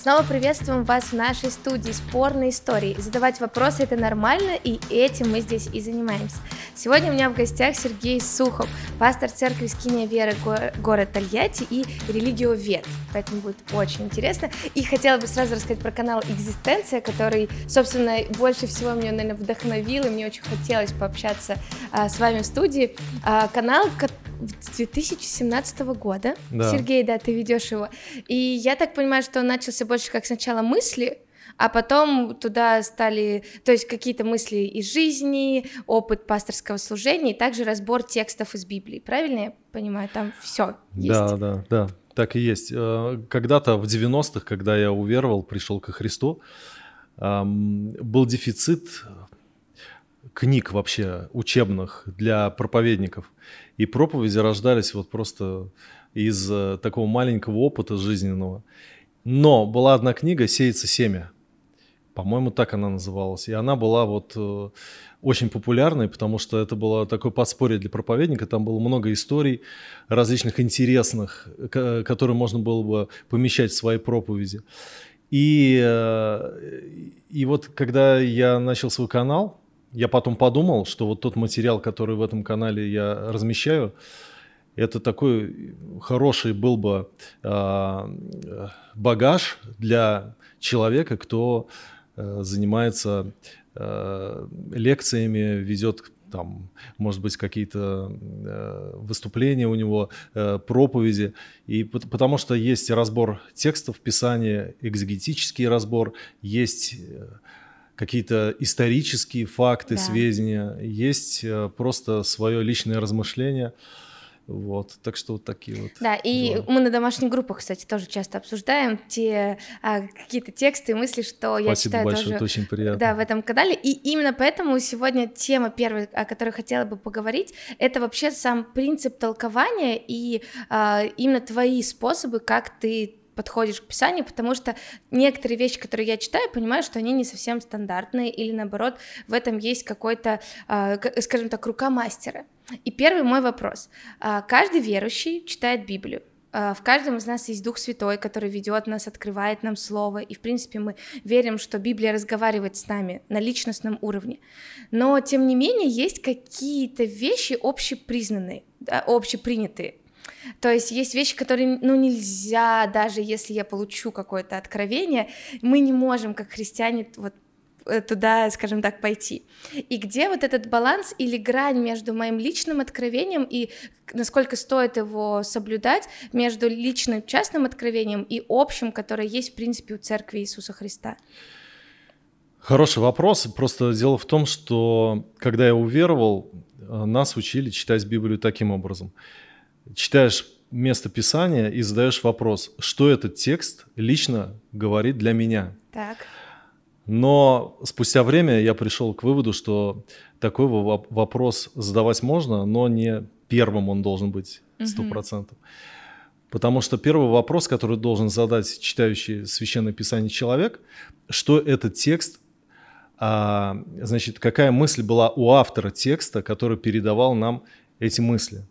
Снова приветствуем вас в нашей студии «Спорные истории». Задавать вопросы – это нормально, и этим мы здесь и занимаемся. Сегодня у меня в гостях Сергей Сухов, пастор церкви Скиния Веры город Тольятти и религиовед. Поэтому будет очень интересно. И хотела бы сразу рассказать про канал «Экзистенция», который, собственно, больше всего меня, наверное, вдохновил, и мне очень хотелось пообщаться а, с вами в студии. А, канал, 2017 года. Да. Сергей, да, ты ведешь его. И я так понимаю, что он начался больше как сначала мысли, а потом туда стали, то есть какие-то мысли из жизни, опыт пасторского служения, и также разбор текстов из Библии. Правильно я понимаю? Там все есть. Да, да, да, так и есть. Э, когда-то в 90-х, когда я уверовал, пришел ко Христу, был дефицит книг вообще учебных для проповедников. И проповеди рождались вот просто из э, такого маленького опыта жизненного. Но была одна книга «Сеется семя». По-моему, так она называлась. И она была вот э, очень популярной, потому что это было такое подспорье для проповедника. Там было много историй различных интересных, которые можно было бы помещать в свои проповеди. И, э, и вот когда я начал свой канал, я потом подумал, что вот тот материал, который в этом канале я размещаю, это такой хороший был бы э, багаж для человека, кто э, занимается э, лекциями, ведет там, может быть, какие-то э, выступления у него, э, проповеди. И потому что есть разбор текстов Писания, экзегетический разбор, есть э, какие-то исторические факты, да. сведения, есть э, просто свое личное размышление. Вот, так что вот такие вот. Да, и дела. мы на домашних группах, кстати, тоже часто обсуждаем те а, какие-то тексты и мысли, что Спасибо я читаю большое, тоже. Это очень приятно. Да, в этом канале. И именно поэтому сегодня тема первая, о которой хотела бы поговорить, это вообще сам принцип толкования и а, именно твои способы, как ты подходишь к писанию, потому что некоторые вещи, которые я читаю, понимаю, что они не совсем стандартные, или наоборот, в этом есть какой-то, э, скажем так, рука мастера. И первый мой вопрос. Э, каждый верующий читает Библию. Э, в каждом из нас есть Дух Святой, который ведет нас, открывает нам Слово, и, в принципе, мы верим, что Библия разговаривает с нами на личностном уровне. Но, тем не менее, есть какие-то вещи общепризнанные, общепринятые, то есть есть вещи, которые, ну, нельзя, даже если я получу какое-то откровение, мы не можем, как христиане, вот э, туда, скажем так, пойти. И где вот этот баланс или грань между моим личным откровением и насколько стоит его соблюдать между личным частным откровением и общим, которое есть, в принципе, у Церкви Иисуса Христа? Хороший вопрос. Просто дело в том, что когда я уверовал, э, нас учили читать Библию таким образом читаешь место Писания и задаешь вопрос, что этот текст лично говорит для меня. Так. Но спустя время я пришел к выводу, что такой вопрос задавать можно, но не первым он должен быть сто процентов. Потому что первый вопрос, который должен задать читающий Священное Писание человек, что этот текст, а, значит, какая мысль была у автора текста, который передавал нам эти мысли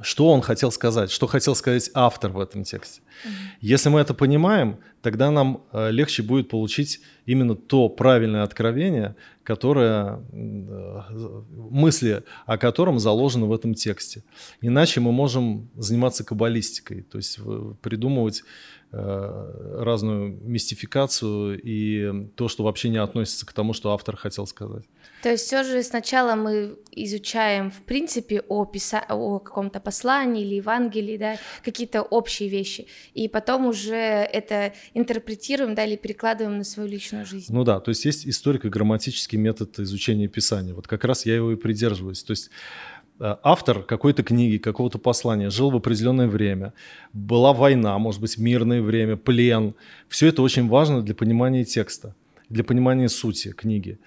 что он хотел сказать, что хотел сказать автор в этом тексте. Mm-hmm. Если мы это понимаем, тогда нам э, легче будет получить именно то правильное откровение, которое, мысли о котором заложены в этом тексте. Иначе мы можем заниматься каббалистикой, то есть придумывать Э, разную мистификацию и то, что вообще не относится к тому, что автор хотел сказать. То есть все же сначала мы изучаем в принципе о, писа... о каком-то послании или Евангелии, да, какие-то общие вещи, и потом уже это интерпретируем, да, или перекладываем на свою личную жизнь. Ну да, то есть есть историко-грамматический метод изучения Писания. Вот как раз я его и придерживаюсь. То есть Э, автор какой-то книги, какого-то послания жил в определенное время, была война, может быть, мирное время, плен. Все это очень важно для понимания текста, для понимания сути книги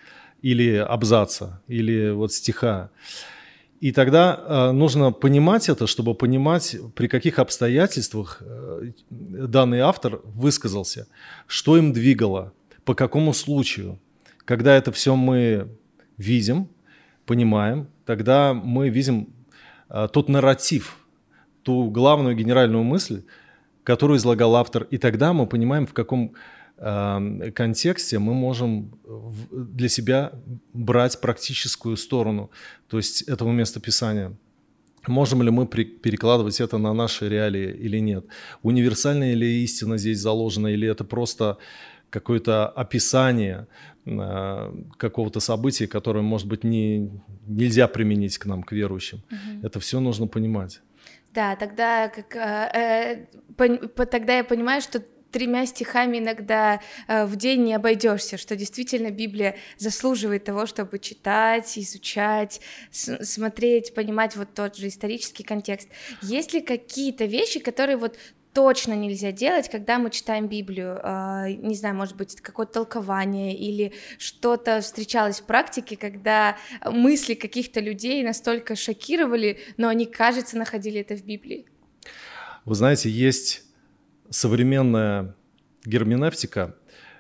или абзаца, или вот стиха. И тогда э, нужно понимать это, чтобы понимать, при каких обстоятельствах э, данный автор высказался, что им двигало, по какому случаю. Когда это все мы видим, понимаем, тогда мы видим а, тот нарратив, ту главную генеральную мысль, которую излагал автор, и тогда мы понимаем, в каком э, контексте мы можем для себя брать практическую сторону, то есть этого местописания. Можем ли мы перекладывать это на наши реалии или нет? Универсальная ли истина здесь заложена, или это просто какое-то описание э, какого-то события, которое, может быть, не, нельзя применить к нам, к верующим. Угу. Это все нужно понимать. Да, тогда как э, э, тогда я понимаю, что тремя стихами иногда э, в день не обойдешься, что действительно Библия заслуживает того, чтобы читать, изучать, смотреть, понимать вот тот же исторический контекст. Есть ли какие-то вещи, которые вот точно нельзя делать, когда мы читаем Библию. А, не знаю, может быть, какое-то толкование или что-то встречалось в практике, когда мысли каких-то людей настолько шокировали, но они, кажется, находили это в Библии. Вы знаете, есть современная герменевтика.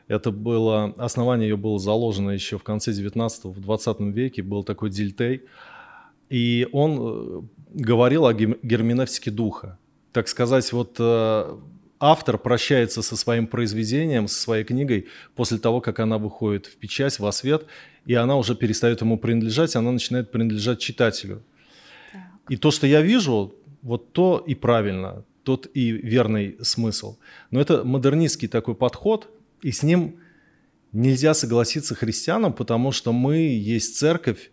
Это было, основание ее было заложено еще в конце 19 в 20 веке, был такой Дильтей, и он э, говорил о герменевтике духа так сказать, вот э, автор прощается со своим произведением, со своей книгой после того, как она выходит в печать, в свет, и она уже перестает ему принадлежать, она начинает принадлежать читателю. Так. И то, что я вижу, вот то и правильно, тот и верный смысл. Но это модернистский такой подход, и с ним нельзя согласиться христианам, потому что мы есть церковь,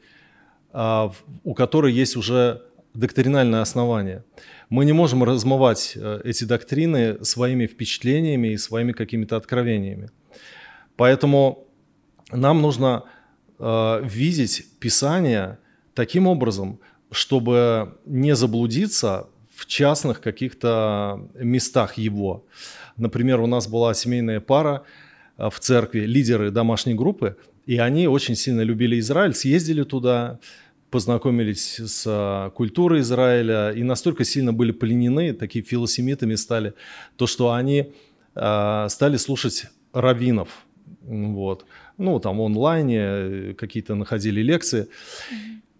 а, у которой есть уже доктринальное основание. Мы не можем размывать э, эти доктрины своими впечатлениями и своими какими-то откровениями. Поэтому нам нужно э, видеть Писание таким образом, чтобы не заблудиться в частных каких-то местах его. Например, у нас была семейная пара э, в церкви, лидеры домашней группы, и они очень сильно любили Израиль, съездили туда, познакомились с а, культурой Израиля и настолько сильно были пленены, такие филосемитами стали, то что они э, стали слушать раввинов, вот, ну там онлайне э, какие-то находили лекции,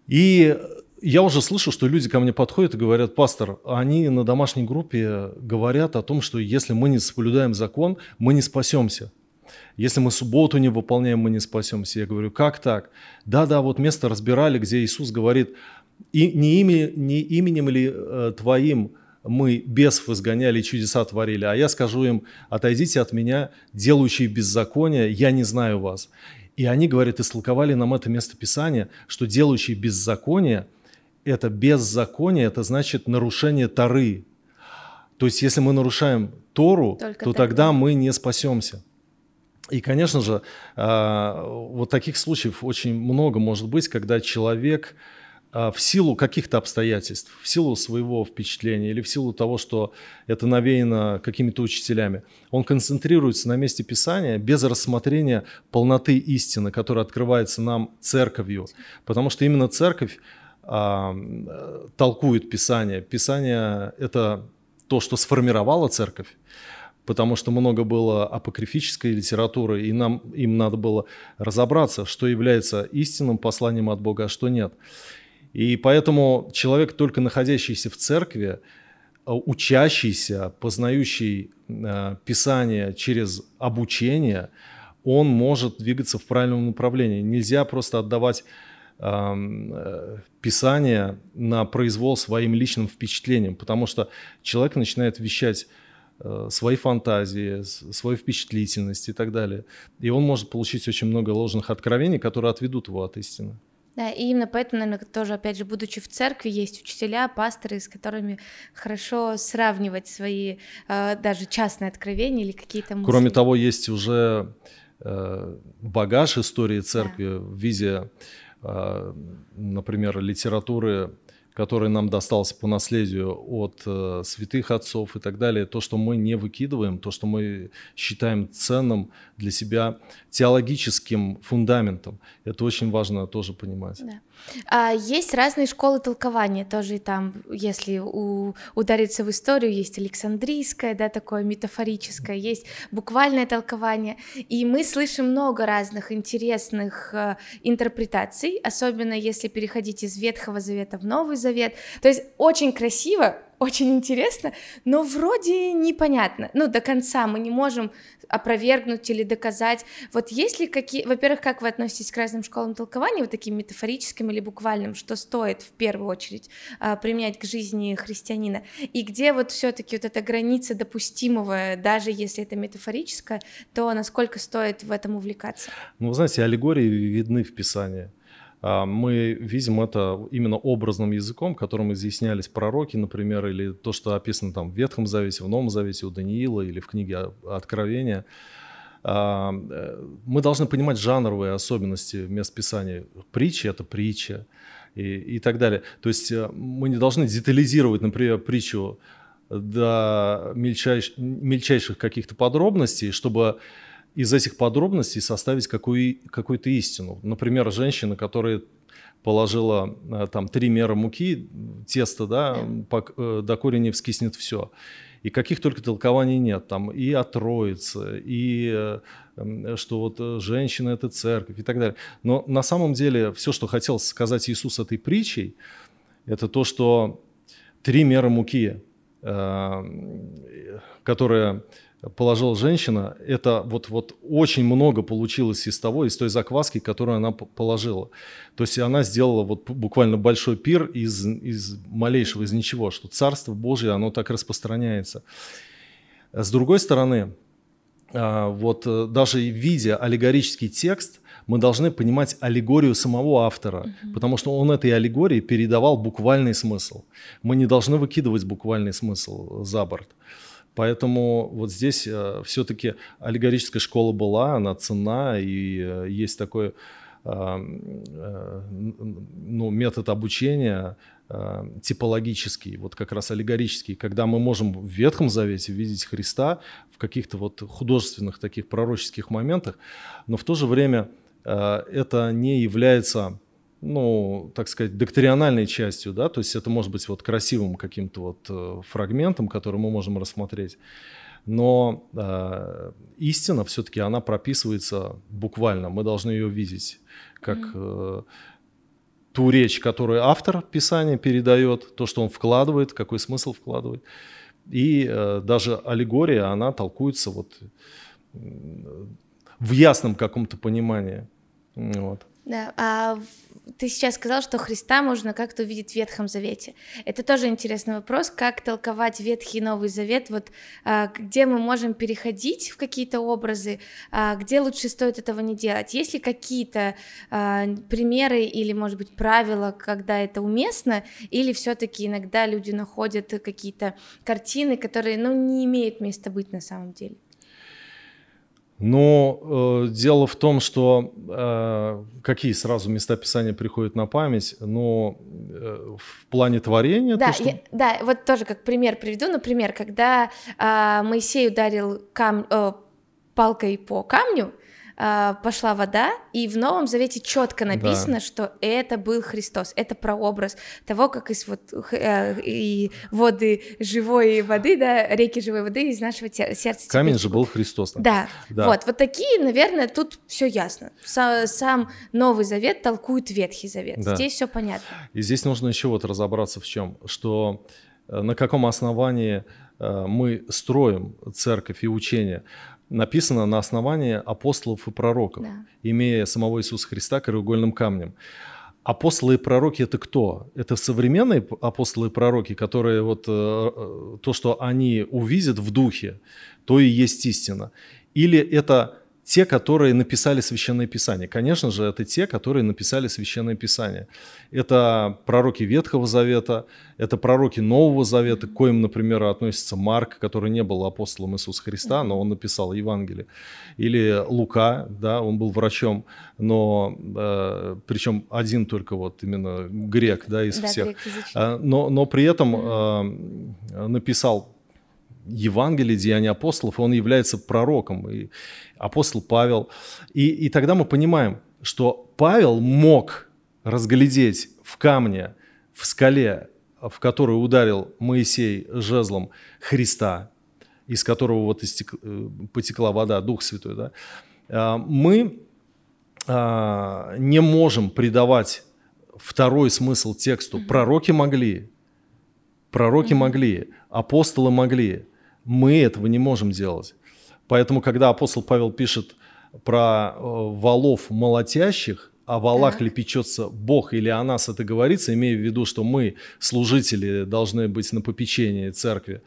и я уже слышу, что люди ко мне подходят и говорят, пастор, они на домашней группе говорят о том, что если мы не соблюдаем закон, мы не спасемся. Если мы субботу не выполняем, мы не спасемся. Я говорю, как так? Да-да, вот место разбирали, где Иисус говорит, и не, ими, не именем ли э, твоим мы бесов изгоняли и чудеса творили, а я скажу им, отойдите от меня, делающие беззаконие, я не знаю вас. И они говорят, истолковали нам это место Писания, что делающие беззаконие, это беззаконие, это значит нарушение Торы. То есть, если мы нарушаем Тору, Только то тогда мы не спасемся. И, конечно же, а, вот таких случаев очень много может быть, когда человек а, в силу каких-то обстоятельств, в силу своего впечатления или в силу того, что это навеяно какими-то учителями, он концентрируется на месте Писания без рассмотрения полноты истины, которая открывается нам церковью. Потому что именно церковь а, толкует Писание. Писание – это то, что сформировало церковь потому что много было апокрифической литературы, и нам им надо было разобраться, что является истинным посланием от Бога, а что нет. И поэтому человек, только находящийся в церкви, э, учащийся, познающий э, Писание через обучение, он может двигаться в правильном направлении. Нельзя просто отдавать эм, э, Писание на произвол своим личным впечатлениям, потому что человек начинает вещать свои фантазии, свою впечатлительность и так далее. И он может получить очень много ложных откровений, которые отведут его от истины. Да, и именно поэтому, наверное, тоже, опять же, будучи в церкви, есть учителя, пасторы, с которыми хорошо сравнивать свои э, даже частные откровения или какие-то мысли. Кроме того, есть уже э, багаж истории церкви да. в виде, например, литературы который нам достался по наследию от э, святых отцов и так далее, то, что мы не выкидываем, то, что мы считаем ценным для себя теологическим фундаментом, это очень важно тоже понимать. Да. А есть разные школы толкования, тоже и там, если у, удариться в историю, есть Александрийское, да, такое метафорическое, есть буквальное толкование, и мы слышим много разных интересных э, интерпретаций, особенно если переходить из Ветхого Завета в Новый Завет, то есть очень красиво, очень интересно, но вроде непонятно. Ну, до конца мы не можем опровергнуть или доказать. Вот есть ли какие... Во-первых, как вы относитесь к разным школам толкования, вот таким метафорическим или буквальным, что стоит в первую очередь а, применять к жизни христианина? И где вот все таки вот эта граница допустимого, даже если это метафорическое, то насколько стоит в этом увлекаться? Ну, вы знаете, аллегории видны в Писании. А, мы видим это именно образным языком, которым изъяснялись пророки, например, или то, что описано там в Ветхом Завете, в Новом Завете у Даниила или в книге Откровения. А, э, мы должны понимать жанровые особенности мест Писания. Притча — это притча и, и так далее. То есть э, мы не должны детализировать, например, притчу до мельчайш, мельчайших каких-то подробностей, чтобы из этих подробностей составить какую, какую-то истину. Например, женщина, которая положила э, там три меры муки, тесто, да, э, до корня вскиснет все. И каких только толкований нет, там и о Троице, и э, что вот женщина – это церковь и так далее. Но на самом деле все, что хотел сказать Иисус этой притчей, это то, что три меры муки, которые положила женщина, это вот, вот очень много получилось из того, из той закваски, которую она положила. То есть она сделала вот буквально большой пир из, из малейшего, из ничего, что Царство Божье, оно так распространяется. С другой стороны, а, вот э, даже видя аллегорический текст, мы должны понимать аллегорию самого автора, угу. потому что он этой аллегории передавал буквальный смысл. Мы не должны выкидывать буквальный смысл за борт. Поэтому вот здесь э, все-таки аллегорическая школа была, она цена, и э, есть такой э, э, ну, метод обучения э, типологический, вот как раз аллегорический, когда мы можем в Ветхом Завете видеть Христа в каких-то вот художественных таких пророческих моментах, но в то же время э, это не является ну, так сказать, доктринальной частью, да, то есть это может быть вот красивым каким-то вот э, фрагментом, который мы можем рассмотреть, но э, истина все-таки она прописывается буквально, мы должны ее видеть как э, ту речь, которую автор Писания передает, то, что он вкладывает, какой смысл вкладывает, и э, даже аллегория, она толкуется вот в ясном каком-то понимании, вот. Да, а ты сейчас сказал, что Христа можно как-то увидеть в Ветхом Завете. Это тоже интересный вопрос, как толковать Ветхий и Новый Завет, вот а, где мы можем переходить в какие-то образы, а, где лучше стоит этого не делать. Есть ли какие-то а, примеры или, может быть, правила, когда это уместно, или все-таки иногда люди находят какие-то картины, которые, ну, не имеют места быть на самом деле? Но э, дело в том, что э, какие сразу места Писания приходят на память, но э, в плане творения... Да, то, что... я, да, вот тоже как пример приведу. Например, когда э, Моисей ударил кам... э, палкой по камню, пошла вода, и в Новом Завете четко написано, да. что это был Христос, это прообраз того, как из вот э, и воды живой воды, да, реки живой воды из нашего сердца. Камень же был Христос. Да. да, вот, вот такие, наверное, тут все ясно. Сам Новый Завет толкует Ветхий Завет. Да. Здесь все понятно. И здесь нужно еще вот разобраться в чем, что э, на каком основании э, мы строим церковь и учение написано на основании апостолов и пророков, да. имея самого Иисуса Христа краеугольным камнем. Апостолы и пророки это кто? Это современные апостолы и пророки, которые вот э, э, то, что они увидят в духе, то и есть истина. Или это те, которые написали Священное Писание. Конечно же, это те, которые написали Священное Писание. Это пророки Ветхого Завета, это пророки Нового Завета, к коим, например, относится Марк, который не был апостолом Иисуса Христа, но он написал Евангелие. Или Лука, да, он был врачом, но э, причем один только вот именно грек, да, из да, всех. А, но, но при этом э, написал Евангелие, Деяния апостолов, он является пророком, и апостол Павел. И, и тогда мы понимаем, что Павел мог разглядеть в камне, в скале, в которую ударил Моисей жезлом Христа, из которого вот истек, э, потекла вода, Дух Святой, да, а, мы а, не можем придавать второй смысл тексту. Пророки могли, Пророки могли, апостолы могли. Мы этого не можем делать. Поэтому, когда апостол Павел пишет про э, валов молотящих, о валах так. ли печется Бог или о нас это говорится, имея в виду, что мы, служители, должны быть на попечении церкви,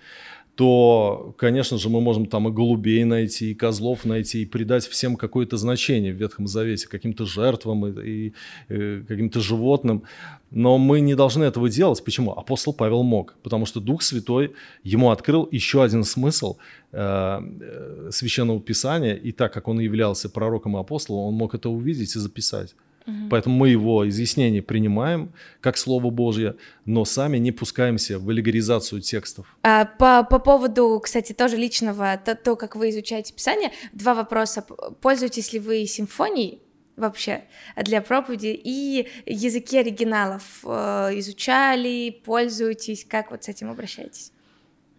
то, конечно же, мы можем там и голубей найти, и козлов найти, и придать всем какое-то значение в Ветхом Завете, каким-то жертвам и, и, и э, каким-то животным. Но мы не должны этого делать. Почему? Апостол Павел мог, потому что Дух Святой ему открыл еще один смысл э, э Священного Писания, и так как он являлся пророком и апостолом, он мог это увидеть и записать. Угу. Поэтому мы его изъяснение принимаем как Слово Божье, но сами не пускаемся в аллегоризацию текстов. А, по, по поводу, кстати, тоже личного, то, то, как вы изучаете Писание, два вопроса. Пользуетесь ли вы симфонией? вообще для проповеди и языки оригиналов э, изучали, пользуетесь, как вот с этим обращаетесь?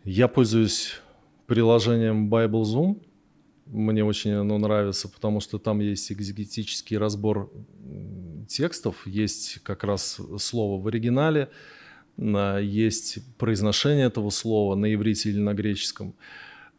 Я пользуюсь приложением Bible Zoom, мне очень оно нравится, потому что там есть экзегетический разбор текстов, есть как раз слово в оригинале, есть произношение этого слова на иврите или на греческом.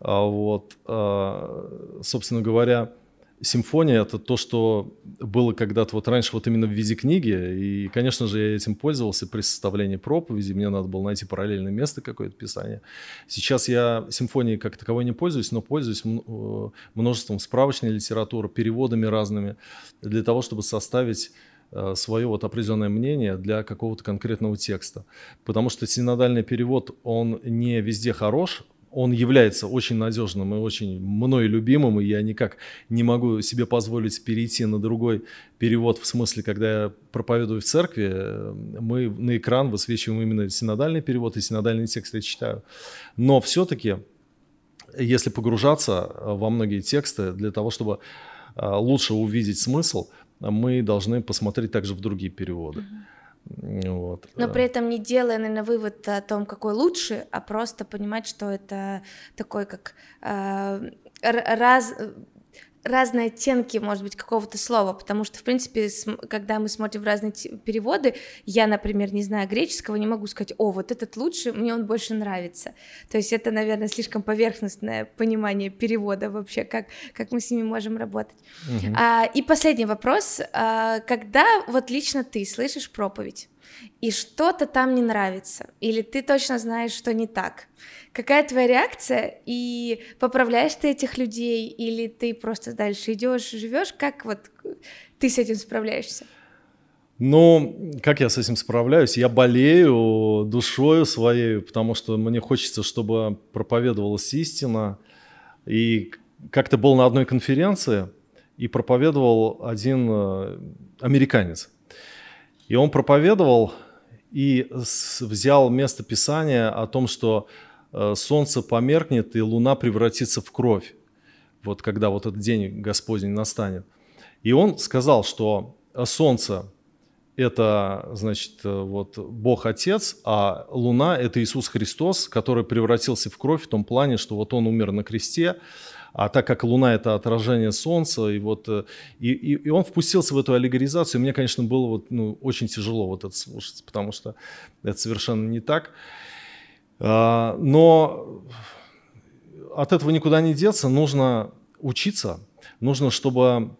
А вот, а, собственно говоря, симфония — это то, что было когда-то вот раньше вот именно в виде книги, и, конечно же, я этим пользовался при составлении проповеди, мне надо было найти параллельное место какое-то писание. Сейчас я симфонией как таковой не пользуюсь, но пользуюсь э, множеством справочной литературы, переводами разными, для того, чтобы составить э, свое вот определенное мнение для какого-то конкретного текста. Потому что синодальный перевод, он не везде хорош, он является очень надежным и очень мной любимым, и я никак не могу себе позволить перейти на другой перевод, в смысле, когда я проповедую в церкви, мы на экран высвечиваем именно синодальный перевод, и синодальный текст я читаю. Но все-таки, если погружаться во многие тексты, для того, чтобы а, лучше увидеть смысл, мы должны посмотреть также в другие переводы. Mm-hmm. Вот. Но при этом не делая, наверное, вывод о том, какой лучше, а просто понимать, что это такой как э, раз разные оттенки, может быть, какого-то слова, потому что, в принципе, когда мы смотрим разные переводы, я, например, не знаю греческого, не могу сказать, о, вот этот лучше, мне он больше нравится. То есть это, наверное, слишком поверхностное понимание перевода вообще, как, как мы с ними можем работать. Угу. А, и последний вопрос. А, когда вот лично ты слышишь проповедь, и что-то там не нравится, или ты точно знаешь, что не так, какая твоя реакция, и поправляешь ты этих людей, или ты просто дальше идешь, живешь, как вот ты с этим справляешься? Ну, как я с этим справляюсь? Я болею душою своей, потому что мне хочется, чтобы проповедовалась истина. И как-то был на одной конференции, и проповедовал один э, американец. И он проповедовал и взял место Писания о том, что Э, солнце померкнет и луна превратится в кровь, вот когда вот этот день Господень настанет. И он сказал, что солнце – это, значит, э, вот Бог Отец, а луна – это Иисус Христос, который превратился в кровь в том плане, что вот он умер на кресте, а так как Луна это отражение Солнца, и вот э, и, и, и он впустился в эту аллегоризацию, и мне, конечно, было вот, ну, очень тяжело вот это слушать, потому что это совершенно не так. А, но от этого никуда не деться, нужно учиться, нужно, чтобы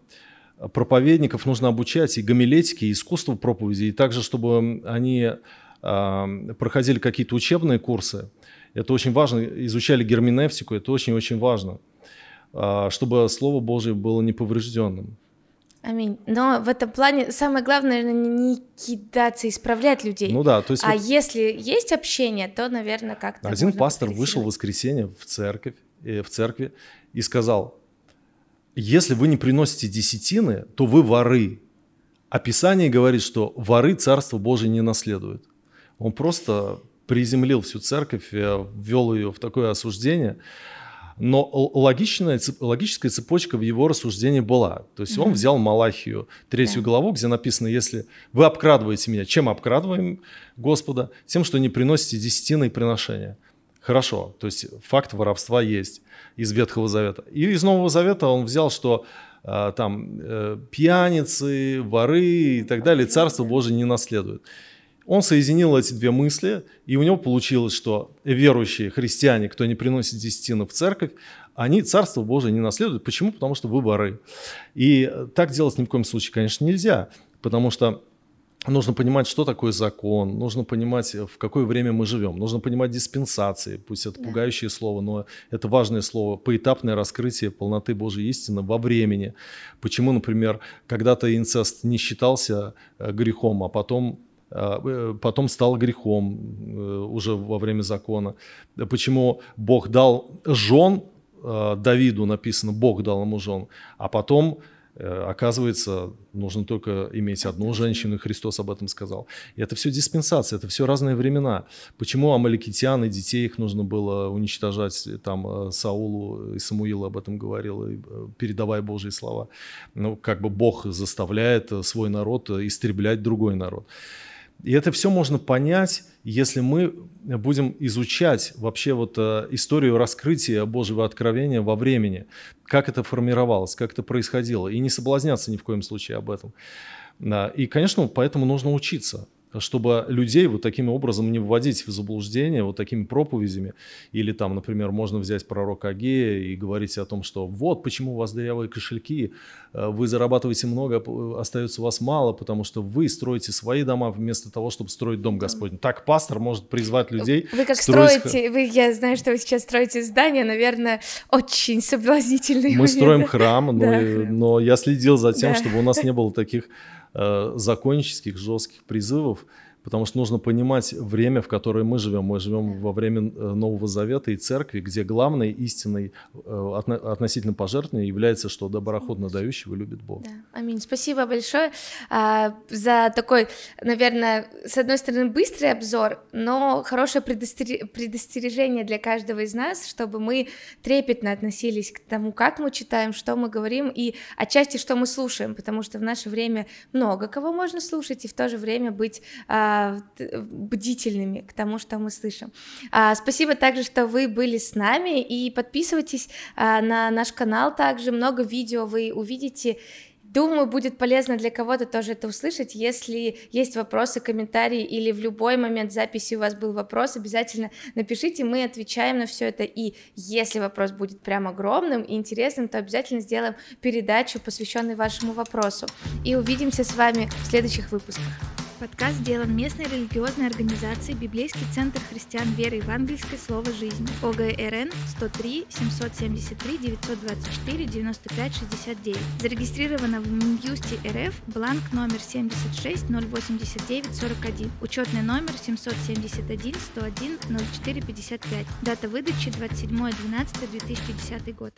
проповедников нужно обучать и гомилетике, и искусству проповеди, и также, чтобы они а, проходили какие-то учебные курсы. Это очень важно, изучали герменевтику, это очень-очень важно, чтобы Слово Божье было неповрежденным. Аминь. Но в этом плане самое главное, наверное, не кидаться, исправлять людей. Ну да, то есть. А вот... если есть общение, то, наверное, как-то. Один пастор вышел в воскресенье в церковь, э, в церкви и сказал: если вы не приносите десятины, то вы воры. А Писание говорит, что воры Царство Божие не наследуют. Он просто приземлил всю церковь, э, ввел ее в такое осуждение но логичная, логическая цепочка в его рассуждении была. То есть mm-hmm. он взял Малахию, третью yeah. главу, где написано, если вы обкрадываете меня, чем обкрадываем Господа? Тем, что не приносите десятины приношения. Хорошо, то есть факт воровства есть из Ветхого Завета. И из Нового Завета он взял, что э, там э, пьяницы, воры и так далее, Царство Божие не наследуют. Он соединил эти две мысли, и у него получилось, что верующие христиане, кто не приносит десятину в церковь, они Царство Божие не наследуют. Почему? Потому что вы воры. И так делать ни в коем случае, конечно, нельзя, потому что нужно понимать, что такое закон, нужно понимать, в какое время мы живем, нужно понимать диспенсации, пусть это да. пугающее слово, но это важное слово, поэтапное раскрытие полноты Божьей истины во времени. Почему, например, когда-то инцест не считался э, грехом, а потом э, э, потом стал грехом уже во время закона. Почему Бог дал жен Давиду, написано, Бог дал ему жен, а потом Э, оказывается, нужно только иметь одну женщину, и Христос об этом сказал. И это все диспенсация, это все разные времена. Почему амаликитян и детей их нужно было уничтожать, там э, Саулу и Самуил об этом говорил, э, передавая Божьи слова. Ну, как бы Бог заставляет свой народ истреблять другой народ. И это все можно понять, если мы будем изучать вообще вот э, историю раскрытия Божьего откровения во времени, как это формировалось, как это происходило, и не соблазняться ни в коем случае об этом. И, конечно, поэтому нужно учиться чтобы людей вот таким образом не вводить в заблуждение вот такими проповедями. Или там, например, можно взять пророка Агея и говорить о том, что вот почему у вас дырявые кошельки, э, вы зарабатываете много, остается у вас мало, потому что вы строите свои дома вместо того, чтобы строить дом Господень. Так пастор может призвать людей. Вы как строить... строите, вы, я знаю, что вы сейчас строите здание, наверное, очень соблазнительный. Мы строим храм, но, да. но я следил за тем, да. чтобы у нас не было таких Э, законнических, жестких призывов, потому что нужно понимать время, в которое мы живем. Мы живем во время э, Нового Завета и Церкви, где главной истиной э, относительно пожертвования является, что доброходно дающего любит Бог. Да. Аминь. Спасибо большое а, за такой, наверное, с одной стороны, быстрый обзор, но хорошее предостережение для каждого из нас, чтобы мы трепетно относились к тому, как мы читаем, что мы говорим и отчасти, что мы слушаем, потому что в наше время много кого можно слушать и в то же время быть а, бдительными к тому, что мы слышим. А, спасибо также, что вы были с нами, и подписывайтесь а, на наш канал также, много видео вы увидите, Думаю, будет полезно для кого-то тоже это услышать. Если есть вопросы, комментарии или в любой момент записи у вас был вопрос, обязательно напишите, мы отвечаем на все это. И если вопрос будет прям огромным и интересным, то обязательно сделаем передачу, посвященную вашему вопросу. И увидимся с вами в следующих выпусках. Подкаст сделан местной религиозной организацией Библейский центр христиан веры евангельской Слово жизни ОГРН 103 773 924 95 69. Зарегистрировано в Минюсте РФ бланк номер 76 089 41. Учетный номер 771 101 04 55. Дата выдачи 27 12 2010 год.